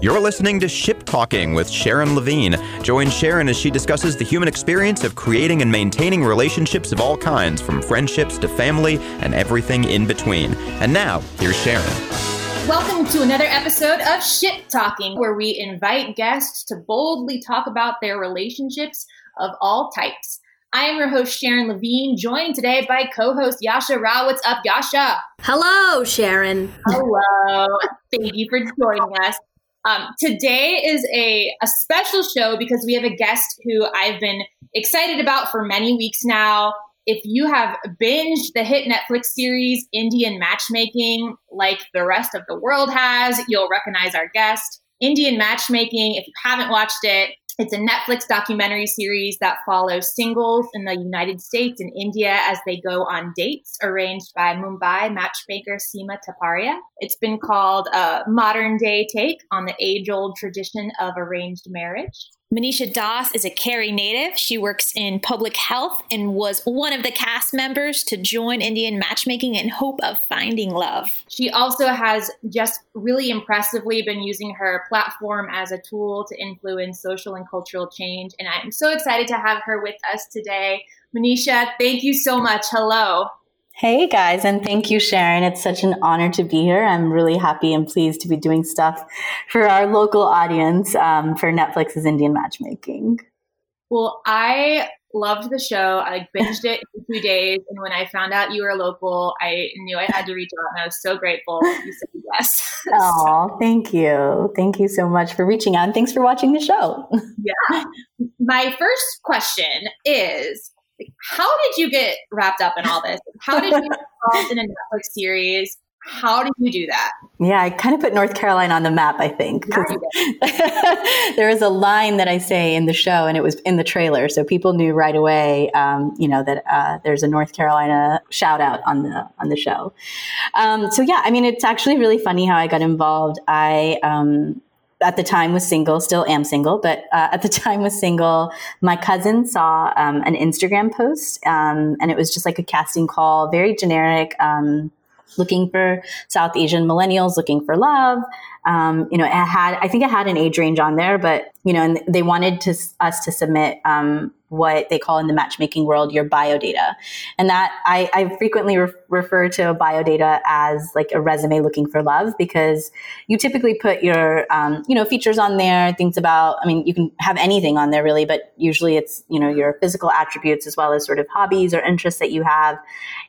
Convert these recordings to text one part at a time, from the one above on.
You're listening to Ship Talking with Sharon Levine. Join Sharon as she discusses the human experience of creating and maintaining relationships of all kinds, from friendships to family and everything in between. And now, here's Sharon. Welcome to another episode of Ship Talking, where we invite guests to boldly talk about their relationships of all types. I am your host, Sharon Levine, joined today by co host Yasha Rao. What's up, Yasha? Hello, Sharon. Hello. Thank you for joining us. Um, today is a, a special show because we have a guest who I've been excited about for many weeks now. If you have binged the hit Netflix series Indian Matchmaking like the rest of the world has, you'll recognize our guest. Indian Matchmaking, if you haven't watched it, it's a Netflix documentary series that follows singles in the United States and India as they go on dates arranged by Mumbai matchmaker Sima Taparia. It's been called a modern day take on the age old tradition of arranged marriage. Manisha Das is a Cary native. She works in public health and was one of the cast members to join Indian matchmaking in hope of finding love. She also has just really impressively been using her platform as a tool to influence social and cultural change. And I'm so excited to have her with us today. Manisha, thank you so much. Hello. Hey guys, and thank you, Sharon. It's such an honor to be here. I'm really happy and pleased to be doing stuff for our local audience um, for Netflix's Indian matchmaking. Well, I loved the show. I like binged it in two days, and when I found out you were local, I knew I had to reach out, and I was so grateful you said yes. Oh, thank you, thank you so much for reaching out, and thanks for watching the show. yeah. My first question is how did you get wrapped up in all this? How did you get involved in a Netflix series? How did you do that? Yeah, I kind of put North Carolina on the map, I think. there is a line that I say in the show, and it was in the trailer, so people knew right away, um, you know, that uh, there's a North Carolina shout out on the on the show. Um, so yeah, I mean, it's actually really funny how I got involved. I um, at the time was single, still am single, but uh, at the time was single. My cousin saw um, an Instagram post, um, and it was just like a casting call, very generic, um, looking for South Asian millennials looking for love. Um, you know, it had I think it had an age range on there, but you know, and they wanted to, us to submit um, what they call in the matchmaking world your biodata. And that I, I frequently re- refer to biodata as like a resume looking for love because you typically put your, um, you know, features on there, things about, I mean, you can have anything on there really, but usually it's, you know, your physical attributes as well as sort of hobbies or interests that you have.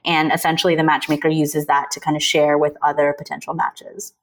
And essentially the matchmaker uses that to kind of share with other potential matches.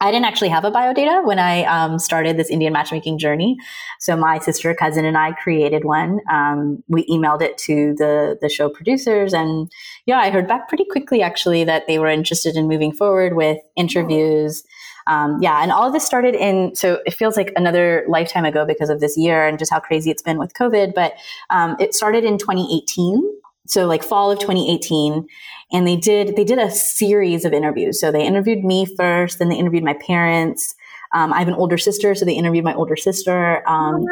I didn't actually have a bio data when I um, started this Indian matchmaking journey. So my sister, cousin, and I created one. Um, we emailed it to the the show producers, and yeah, I heard back pretty quickly actually that they were interested in moving forward with interviews. Um, yeah, and all of this started in so it feels like another lifetime ago because of this year and just how crazy it's been with COVID. But um, it started in 2018 so like fall of 2018 and they did they did a series of interviews. So they interviewed me first then they interviewed my parents. Um, i have an older sister so they interviewed my older sister. Um,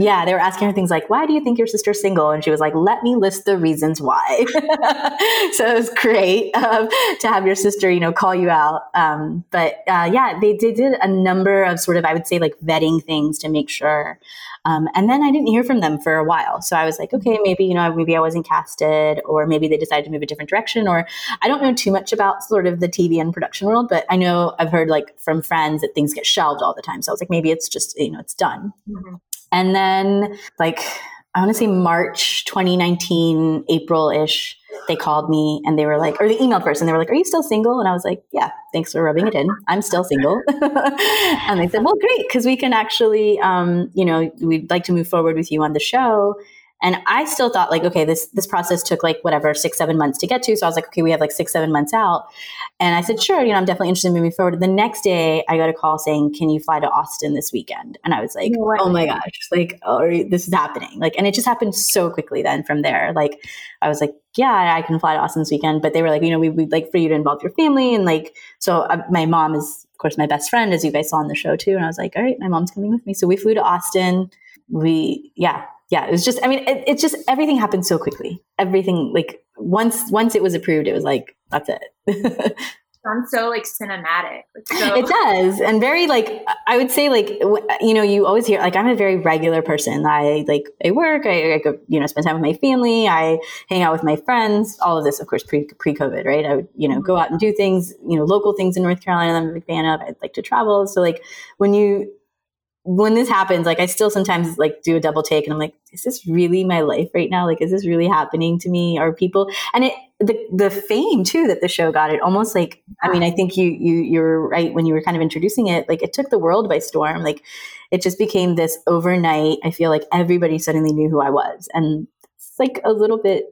yeah they were asking her things like why do you think your sister's single and she was like let me list the reasons why so it was great um, to have your sister you know call you out um, but uh, yeah they, they did a number of sort of i would say like vetting things to make sure um, and then I didn't hear from them for a while. So I was like, okay, maybe, you know, maybe I wasn't casted or maybe they decided to move a different direction or I don't know too much about sort of the TV and production world, but I know I've heard like from friends that things get shelved all the time. So I was like, maybe it's just, you know, it's done. Mm-hmm. And then like, I want to say March 2019, April ish, they called me and they were like, or they emailed first and they were like, Are you still single? And I was like, Yeah, thanks for rubbing it in. I'm still single. and they said, Well, great, because we can actually, um, you know, we'd like to move forward with you on the show. And I still thought like, okay, this this process took like whatever six seven months to get to. So I was like, okay, we have like six seven months out. And I said, sure, you know, I'm definitely interested in moving forward. The next day, I got a call saying, can you fly to Austin this weekend? And I was like, oh my gosh, like, oh, this is happening. Like, and it just happened so quickly. Then from there, like, I was like, yeah, I can fly to Austin this weekend. But they were like, you know, we, would like for you to involve your family and like, so uh, my mom is of course my best friend, as you guys saw on the show too. And I was like, all right, my mom's coming with me. So we flew to Austin. We yeah yeah, it was just, I mean, it, it just, everything happened so quickly. Everything, like, once, once it was approved, it was like, that's it. sounds so like cinematic. So- it does, and very like I would say like you know you always hear like I'm a very regular person. I like I work, I, I go you know spend time with my family, I hang out with my friends. All of this, of course, pre pre COVID, right? I would you know go out and do things, you know, local things in North Carolina. I'm a big fan of. I'd like to travel, so like when you when this happens, like I still sometimes like do a double take and I'm like, is this really my life right now? Like, is this really happening to me? Are people and it the the fame too that the show got, it almost like I mean, I think you you you're right when you were kind of introducing it, like it took the world by storm. Like it just became this overnight, I feel like everybody suddenly knew who I was. And it's like a little bit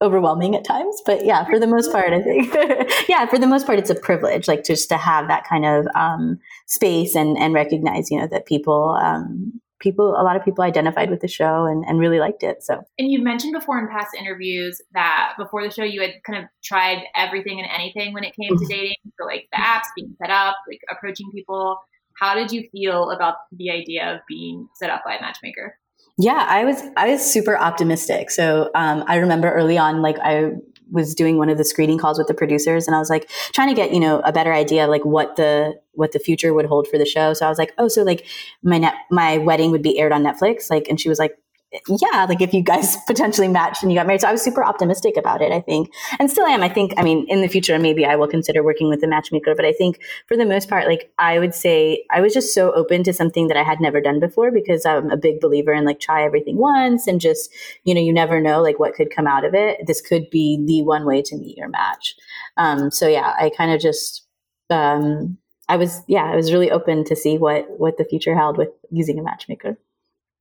overwhelming at times but yeah for the most part i think yeah for the most part it's a privilege like just to have that kind of um, space and and recognize you know that people um, people a lot of people identified with the show and, and really liked it so. And you mentioned before in past interviews that before the show you had kind of tried everything and anything when it came to mm-hmm. dating so like the apps being set up like approaching people. How did you feel about the idea of being set up by a matchmaker yeah, I was I was super optimistic. So um, I remember early on, like I was doing one of the screening calls with the producers, and I was like trying to get you know a better idea like what the what the future would hold for the show. So I was like, oh, so like my net my wedding would be aired on Netflix, like, and she was like, yeah, like if you guys potentially matched and you got married. So I was super optimistic about it, I think. And still am. I think, I mean, in the future, maybe I will consider working with a matchmaker. But I think for the most part, like I would say I was just so open to something that I had never done before because I'm a big believer in like try everything once and just, you know, you never know like what could come out of it. This could be the one way to meet your match. Um, so yeah, I kind of just, um, I was, yeah, I was really open to see what, what the future held with using a matchmaker.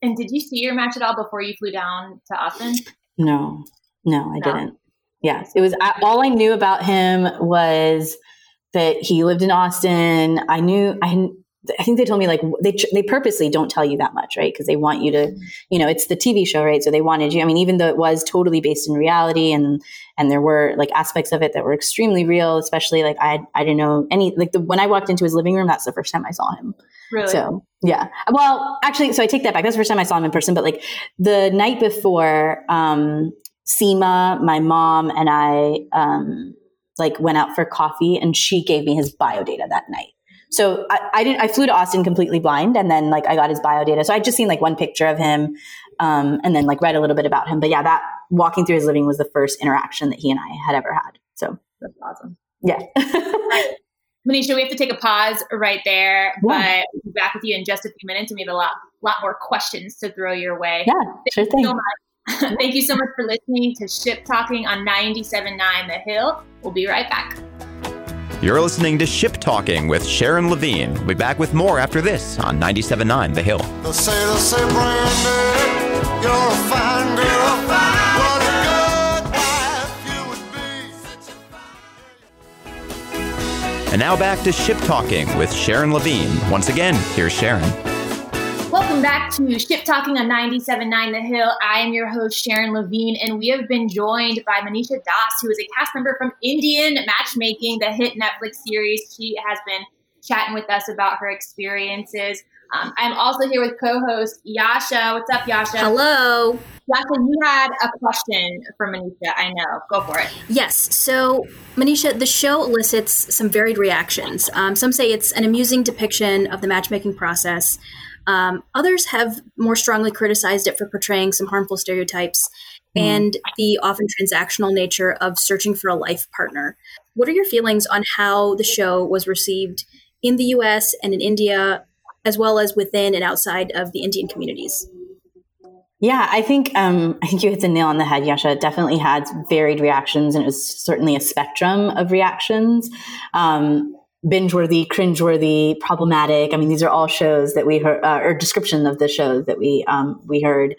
And did you see your match at all before you flew down to Austin? No, no, I no. didn't. Yes, it was all I knew about him was that he lived in Austin. I knew I I think they told me like they they purposely don't tell you that much, right? Because they want you to, you know, it's the TV show, right? So they wanted you. I mean, even though it was totally based in reality, and and there were like aspects of it that were extremely real, especially like I I didn't know any like the when I walked into his living room, that's the first time I saw him. Really? So yeah. Well, actually, so I take that back. That's the first time I saw him in person. But like the night before, um, Sima, my mom, and I um, like went out for coffee, and she gave me his bio data that night. So I, I didn't. I flew to Austin completely blind, and then like I got his bio data. So I just seen like one picture of him, um, and then like read a little bit about him. But yeah, that walking through his living was the first interaction that he and I had ever had. So that's awesome. Yeah. Manisha, we have to take a pause right there, yeah. but we'll be back with you in just a few minutes, and we have a lot, lot more questions to throw your way. Yeah, Thank sure thing. So Thank you so much for listening to Ship Talking on 97.9 The Hill. We'll be right back. You're listening to Ship Talking with Sharon Levine. We'll be back with more after this on 97.9 The Hill. say, you're a fine girl. And now back to Ship Talking with Sharon Levine. Once again, here's Sharon. Welcome back to Ship Talking on 97.9 The Hill. I am your host, Sharon Levine, and we have been joined by Manisha Das, who is a cast member from Indian Matchmaking, the hit Netflix series. She has been chatting with us about her experiences. Um, I'm also here with co-host Yasha. What's up, Yasha? Hello. Yasha, you had a question for Manisha. I know. Go for it. Yes. So, Manisha, the show elicits some varied reactions. Um, some say it's an amusing depiction of the matchmaking process. Um, others have more strongly criticized it for portraying some harmful stereotypes mm. and the often transactional nature of searching for a life partner. What are your feelings on how the show was received in the US and in India, as well as within and outside of the Indian communities? Yeah, I think um, I think you hit the nail on the head, Yasha. It definitely had varied reactions, and it was certainly a spectrum of reactions. Um, binge-worthy, cringe-worthy, problematic. I mean, these are all shows that we heard, uh, or description of the shows that we um, we heard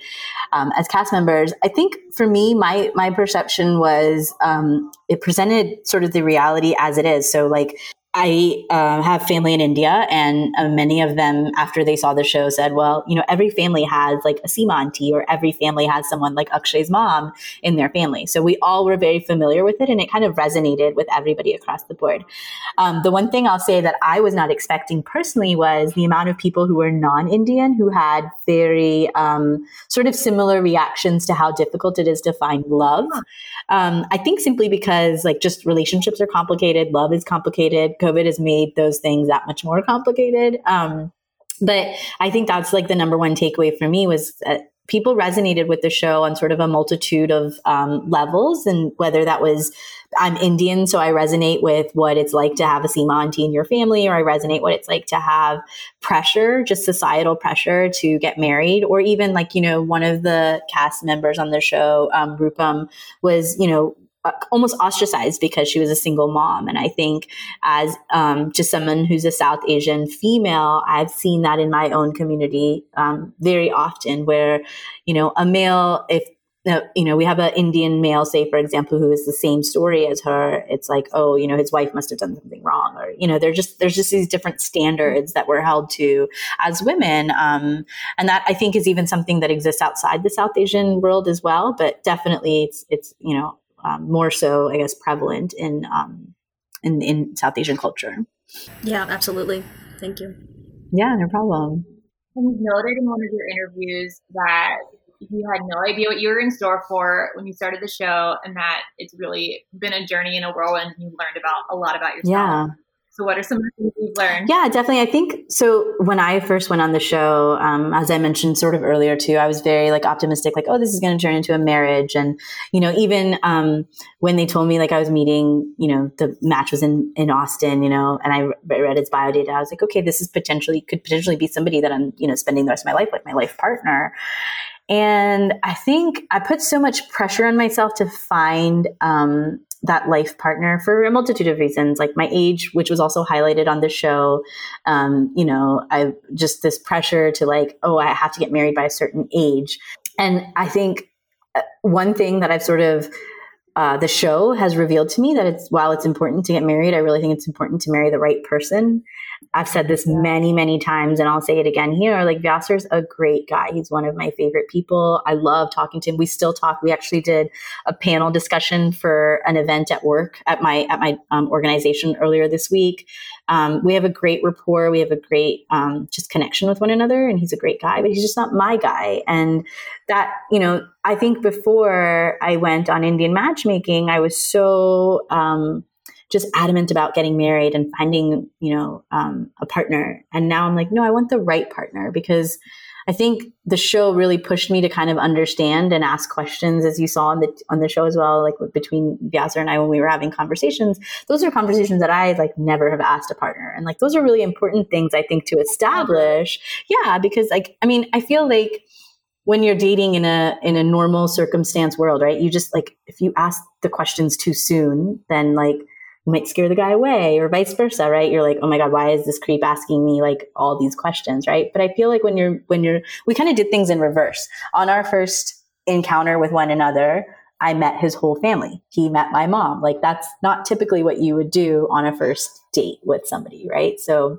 um, as cast members. I think for me, my my perception was um, it presented sort of the reality as it is. So, like I uh, have family in India, and uh, many of them, after they saw the show, said, "Well, you know, every family has like a Sima auntie, or every family has someone like Akshay's mom in their family." So we all were very familiar with it, and it kind of resonated with everybody across the board. Um, the one thing I'll say that I was not expecting personally was the amount of people who were non-Indian who had very um, sort of similar reactions to how difficult it is to find love. Um, I think simply because like just relationships are complicated, love is complicated. COVID has made those things that much more complicated. Um, but I think that's like the number one takeaway for me was that people resonated with the show on sort of a multitude of um, levels, and whether that was I'm Indian, so I resonate with what it's like to have a Sima auntie in your family, or I resonate what it's like to have pressure, just societal pressure to get married, or even like you know one of the cast members on the show, um, Rupam, was you know uh, almost ostracized because she was a single mom. And I think as um, just someone who's a South Asian female, I've seen that in my own community um, very often where, you know, a male, if you know, we have an Indian male, say, for example, who is the same story as her. It's like, oh, you know, his wife must have done something wrong, or you know, there's just there's just these different standards that we're held to as women, um, and that I think is even something that exists outside the South Asian world as well. But definitely, it's it's you know um, more so, I guess, prevalent in, um, in in South Asian culture. Yeah, absolutely. Thank you. Yeah, no problem. And you noted in one of your interviews that you had no idea what you were in store for when you started the show, and that it's really been a journey in a whirlwind. And you learned about a lot about yourself. Yeah. So, what are some of the things you've learned? Yeah, definitely. I think so. When I first went on the show, um, as I mentioned sort of earlier too, I was very like optimistic, like, oh, this is going to turn into a marriage. And you know, even um, when they told me like I was meeting, you know, the match was in in Austin, you know, and I re- read its bio data, I was like, okay, this is potentially could potentially be somebody that I'm, you know, spending the rest of my life with, my life partner. And I think I put so much pressure on myself to find um, that life partner for a multitude of reasons, like my age, which was also highlighted on the show. Um, you know, I just this pressure to like, oh, I have to get married by a certain age. And I think uh, one thing that I've sort of uh, the show has revealed to me that it's while it's important to get married, I really think it's important to marry the right person. I've said this many, many times, and I'll say it again here. Like Vyasar's a great guy. He's one of my favorite people. I love talking to him. We still talk. We actually did a panel discussion for an event at work at my at my um, organization earlier this week. Um, we have a great rapport. We have a great um, just connection with one another, and he's a great guy. But he's just not my guy. And that you know, I think before I went on Indian matchmaking, I was so um, just adamant about getting married and finding, you know, um, a partner. And now I'm like, no, I want the right partner because I think the show really pushed me to kind of understand and ask questions, as you saw on the on the show as well. Like between Vyasar and I, when we were having conversations, those are conversations that I like never have asked a partner, and like those are really important things I think to establish. Yeah, because like I mean, I feel like when you're dating in a in a normal circumstance world, right? You just like if you ask the questions too soon, then like might scare the guy away or vice versa right? You're like oh my god why is this creep asking me like all these questions right? But i feel like when you're when you're we kind of did things in reverse. On our first encounter with one another i met his whole family. He met my mom. Like that's not typically what you would do on a first date with somebody right? So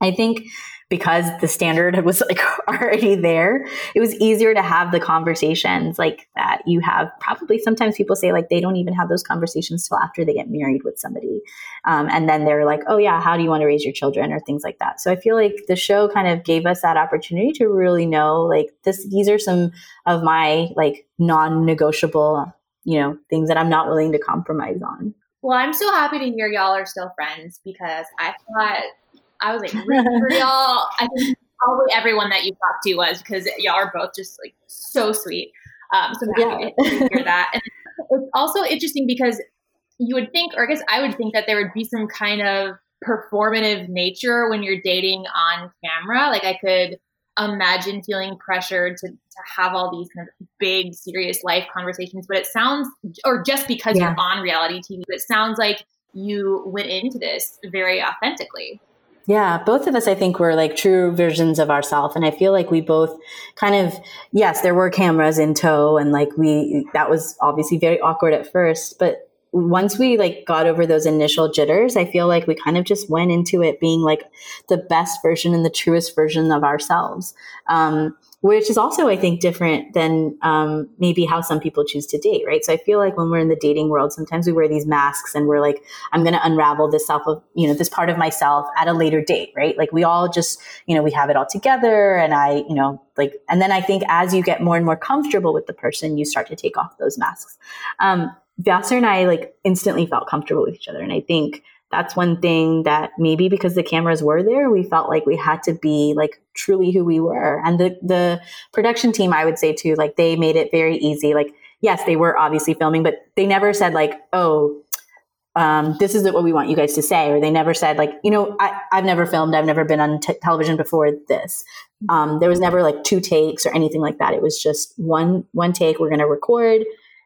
i think because the standard was like already there, it was easier to have the conversations like that you have. Probably sometimes people say like they don't even have those conversations till after they get married with somebody. Um, and then they're like, oh, yeah, how do you want to raise your children or things like that. So I feel like the show kind of gave us that opportunity to really know like this, these are some of my like non negotiable, you know, things that I'm not willing to compromise on. Well, I'm so happy to hear y'all are still friends because I thought I was like rooting for y'all. I think probably everyone that you talked to was because y'all are both just like so sweet. Um, so I'm happy yeah. to hear that. And it's also interesting because you would think, or I guess I would think that there would be some kind of performative nature when you're dating on camera. Like I could imagine feeling pressured to, to have all these kind of big, serious life conversations. But it sounds, or just because yeah. you're on reality TV, it sounds like you went into this very authentically. Yeah, both of us, I think, were like true versions of ourselves. And I feel like we both kind of, yes, there were cameras in tow, and like we, that was obviously very awkward at first. But once we like got over those initial jitters, I feel like we kind of just went into it being like the best version and the truest version of ourselves. Um, which is also, I think, different than um, maybe how some people choose to date, right? So I feel like when we're in the dating world, sometimes we wear these masks and we're like, I'm going to unravel this self of, you know, this part of myself at a later date, right? Like we all just, you know, we have it all together. And I, you know, like, and then I think as you get more and more comfortable with the person, you start to take off those masks. Um, Vyasar and I like instantly felt comfortable with each other. And I think that's one thing that maybe because the cameras were there, we felt like we had to be like truly who we were. And the the production team, I would say too, like they made it very easy. Like, yes, they were obviously filming, but they never said like, oh, um, this isn't what we want you guys to say, or they never said like, you know, I, have never filmed, I've never been on t- television before this. Um, there was never like two takes or anything like that. It was just one one take. We're going to record,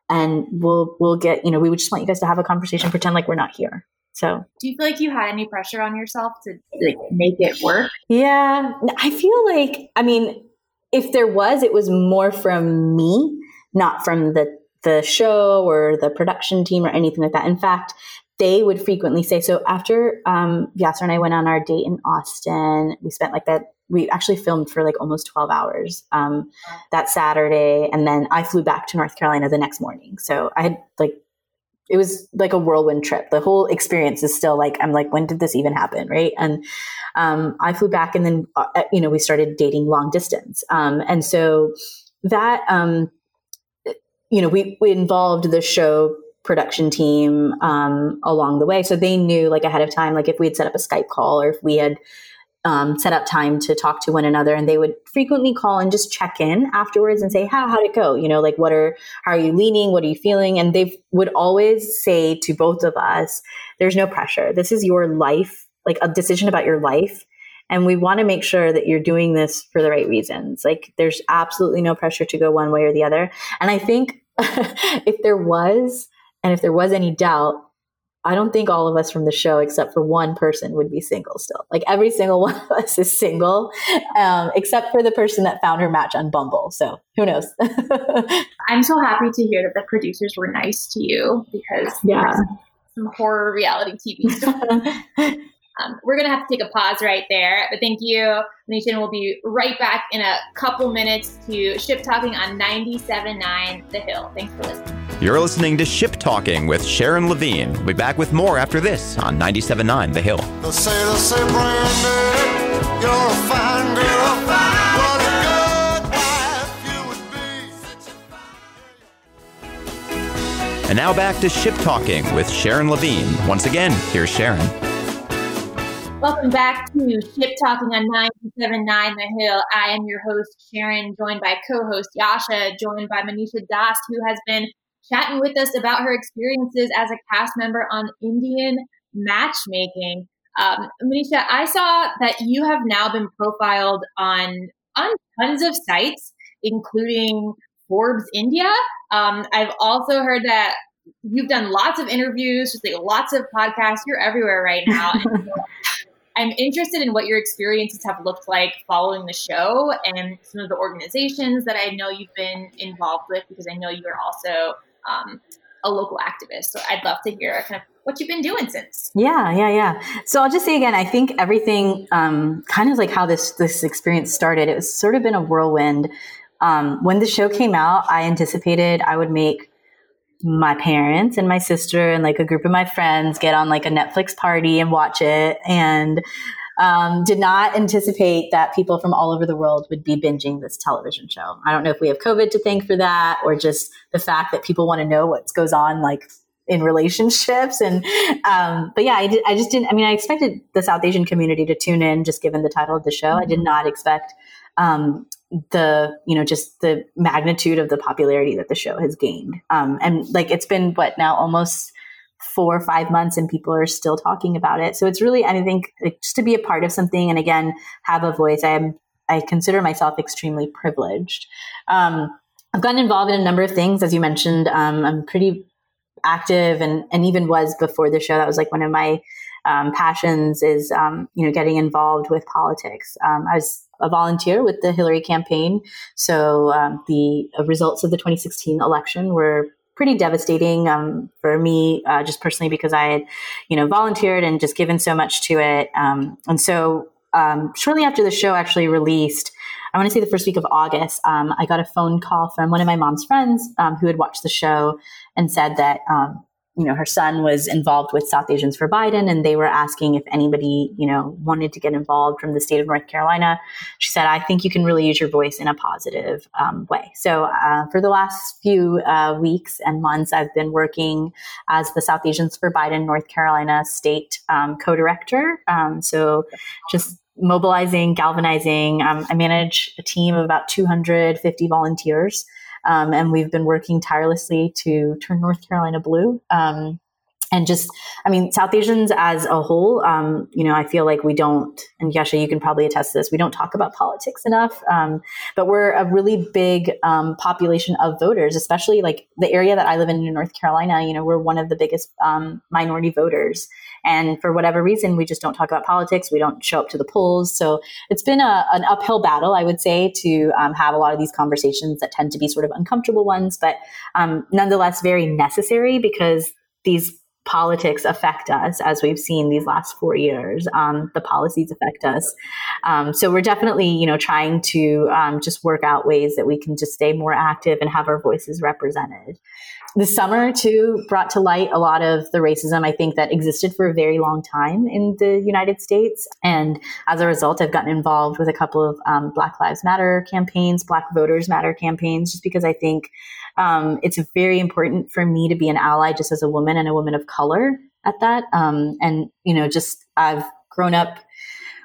and we'll we'll get you know we would just want you guys to have a conversation, pretend like we're not here. So, do you feel like you had any pressure on yourself to like make it work? Yeah, I feel like I mean, if there was, it was more from me, not from the the show or the production team or anything like that. In fact, they would frequently say so. After um, Vyasar and I went on our date in Austin, we spent like that. We actually filmed for like almost twelve hours um, that Saturday, and then I flew back to North Carolina the next morning. So I had like it was like a whirlwind trip. The whole experience is still like, I'm like, when did this even happen? Right. And um, I flew back and then, uh, you know, we started dating long distance. Um, and so that, um, you know, we, we involved the show production team um, along the way. So they knew like ahead of time, like if we had set up a Skype call or if we had, um, set up time to talk to one another and they would frequently call and just check in afterwards and say how how'd it go? You know like what are how are you leaning? What are you feeling? And they would always say to both of us there's no pressure. This is your life like a decision about your life and we want to make sure that you're doing this for the right reasons. Like there's absolutely no pressure to go one way or the other. And i think if there was and if there was any doubt I don't think all of us from the show, except for one person, would be single still. Like every single one of us is single, um, except for the person that found her match on Bumble. So who knows? I'm so happy to hear that the producers were nice to you because yeah, some horror reality TV. Um, we're going to have to take a pause right there. But thank you, Nation. We'll be right back in a couple minutes to Ship Talking on 97.9 The Hill. Thanks for listening. You're listening to Ship Talking with Sharon Levine. We'll be back with more after this on 97.9 The Hill. They'll say, they'll say, Brandy, you're a fine girl. What a good wife you would be. And now back to Ship Talking with Sharon Levine. Once again, here's Sharon. Welcome back to Ship Talking on 979 The Hill. I am your host, Sharon, joined by co host Yasha, joined by Manisha Das, who has been chatting with us about her experiences as a cast member on Indian matchmaking. Um, Manisha, I saw that you have now been profiled on on tons of sites, including Forbes India. Um, I've also heard that you've done lots of interviews, just like lots of podcasts. You're everywhere right now. I'm interested in what your experiences have looked like following the show and some of the organizations that I know you've been involved with because I know you are also um, a local activist. So I'd love to hear kind of what you've been doing since. Yeah, yeah, yeah. So I'll just say again, I think everything, um, kind of like how this this experience started. It was sort of been a whirlwind. Um, when the show came out, I anticipated I would make my parents and my sister and like a group of my friends get on like a Netflix party and watch it. And um, did not anticipate that people from all over the world would be binging this television show. I don't know if we have COVID to thank for that or just the fact that people want to know what goes on like in relationships and um, but yeah I, did, I just didn't i mean i expected the south asian community to tune in just given the title of the show i did mm-hmm. not expect um, the you know just the magnitude of the popularity that the show has gained um, and like it's been what now almost four or five months and people are still talking about it. So it's really i think like, just to be a part of something and again have a voice i am i consider myself extremely privileged. Um, i've gotten involved in a number of things as you mentioned um, i'm pretty active and and even was before the show. That was like one of my um, passions is um, you know getting involved with politics. Um, I was a volunteer with the Hillary campaign, so um, the results of the 2016 election were pretty devastating um, for me, uh, just personally, because I had, you know, volunteered and just given so much to it. Um, and so um, shortly after the show actually released, I want to say the first week of August, um, I got a phone call from one of my mom's friends um, who had watched the show and said that um, you know, her son was involved with South Asians for Biden, and they were asking if anybody, you know, wanted to get involved from the state of North Carolina. She said, "I think you can really use your voice in a positive um, way." So, uh, for the last few uh, weeks and months, I've been working as the South Asians for Biden North Carolina state um, co-director. Um, so, just mobilizing, galvanizing. Um, I manage a team of about 250 volunteers. Um, and we've been working tirelessly to turn North Carolina blue. Um, and just, I mean, South Asians as a whole, um, you know, I feel like we don't, and Yasha, you can probably attest to this, we don't talk about politics enough. Um, but we're a really big um, population of voters, especially like the area that I live in in North Carolina. You know, we're one of the biggest um, minority voters. And for whatever reason, we just don't talk about politics. We don't show up to the polls. So it's been a, an uphill battle, I would say, to um, have a lot of these conversations that tend to be sort of uncomfortable ones, but um, nonetheless very necessary because these politics affect us as we've seen these last four years. Um, the policies affect us. Um, so we're definitely you know trying to um, just work out ways that we can just stay more active and have our voices represented. The summer too brought to light a lot of the racism I think that existed for a very long time in the United States. And as a result, I've gotten involved with a couple of um, Black Lives Matter campaigns, Black Voters Matter campaigns, just because I think um, it's very important for me to be an ally just as a woman and a woman of color at that. Um, and, you know, just I've grown up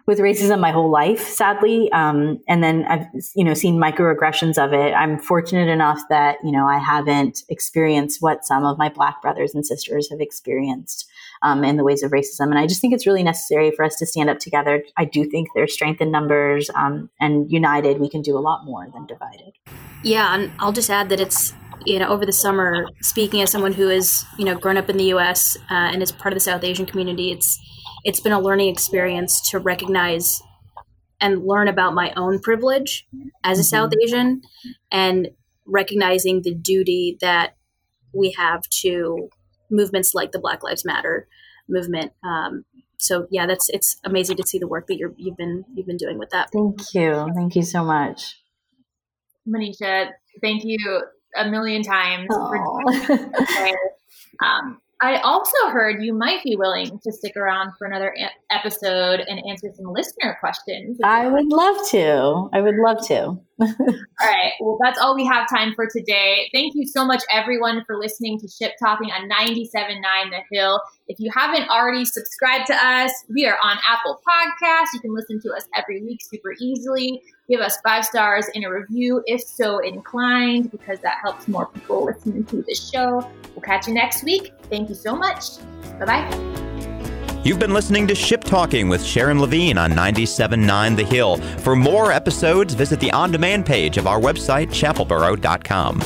with racism my whole life, sadly. Um, and then I've, you know, seen microaggressions of it. I'm fortunate enough that, you know, I haven't experienced what some of my black brothers and sisters have experienced um, in the ways of racism. And I just think it's really necessary for us to stand up together. I do think there's strength in numbers um, and united, we can do a lot more than divided. Yeah. And I'll just add that it's, you know, over the summer, speaking as someone who is, you know, grown up in the U.S. Uh, and is part of the South Asian community, it's it's been a learning experience to recognize and learn about my own privilege as a South mm-hmm. Asian and recognizing the duty that we have to movements like the Black Lives Matter movement. Um, so yeah, that's it's amazing to see the work that you're you've been you've been doing with that. Thank you, thank you so much, Manisha. Thank you a million times um, I also heard you might be willing to stick around for another a- episode and answer some listener questions. I would love to. I would love to. All right. Well, that's all we have time for today. Thank you so much, everyone, for listening to Ship Talking on 97.9 The Hill. If you haven't already subscribed to us, we are on Apple Podcasts. You can listen to us every week super easily. Give us five stars in a review if so inclined, because that helps more people listening to the show. We'll catch you next week. Thank you so much. Bye bye. You've been listening to Ship Talking with Sharon Levine on 97.9 The Hill. For more episodes, visit the on demand page of our website, chapelboro.com.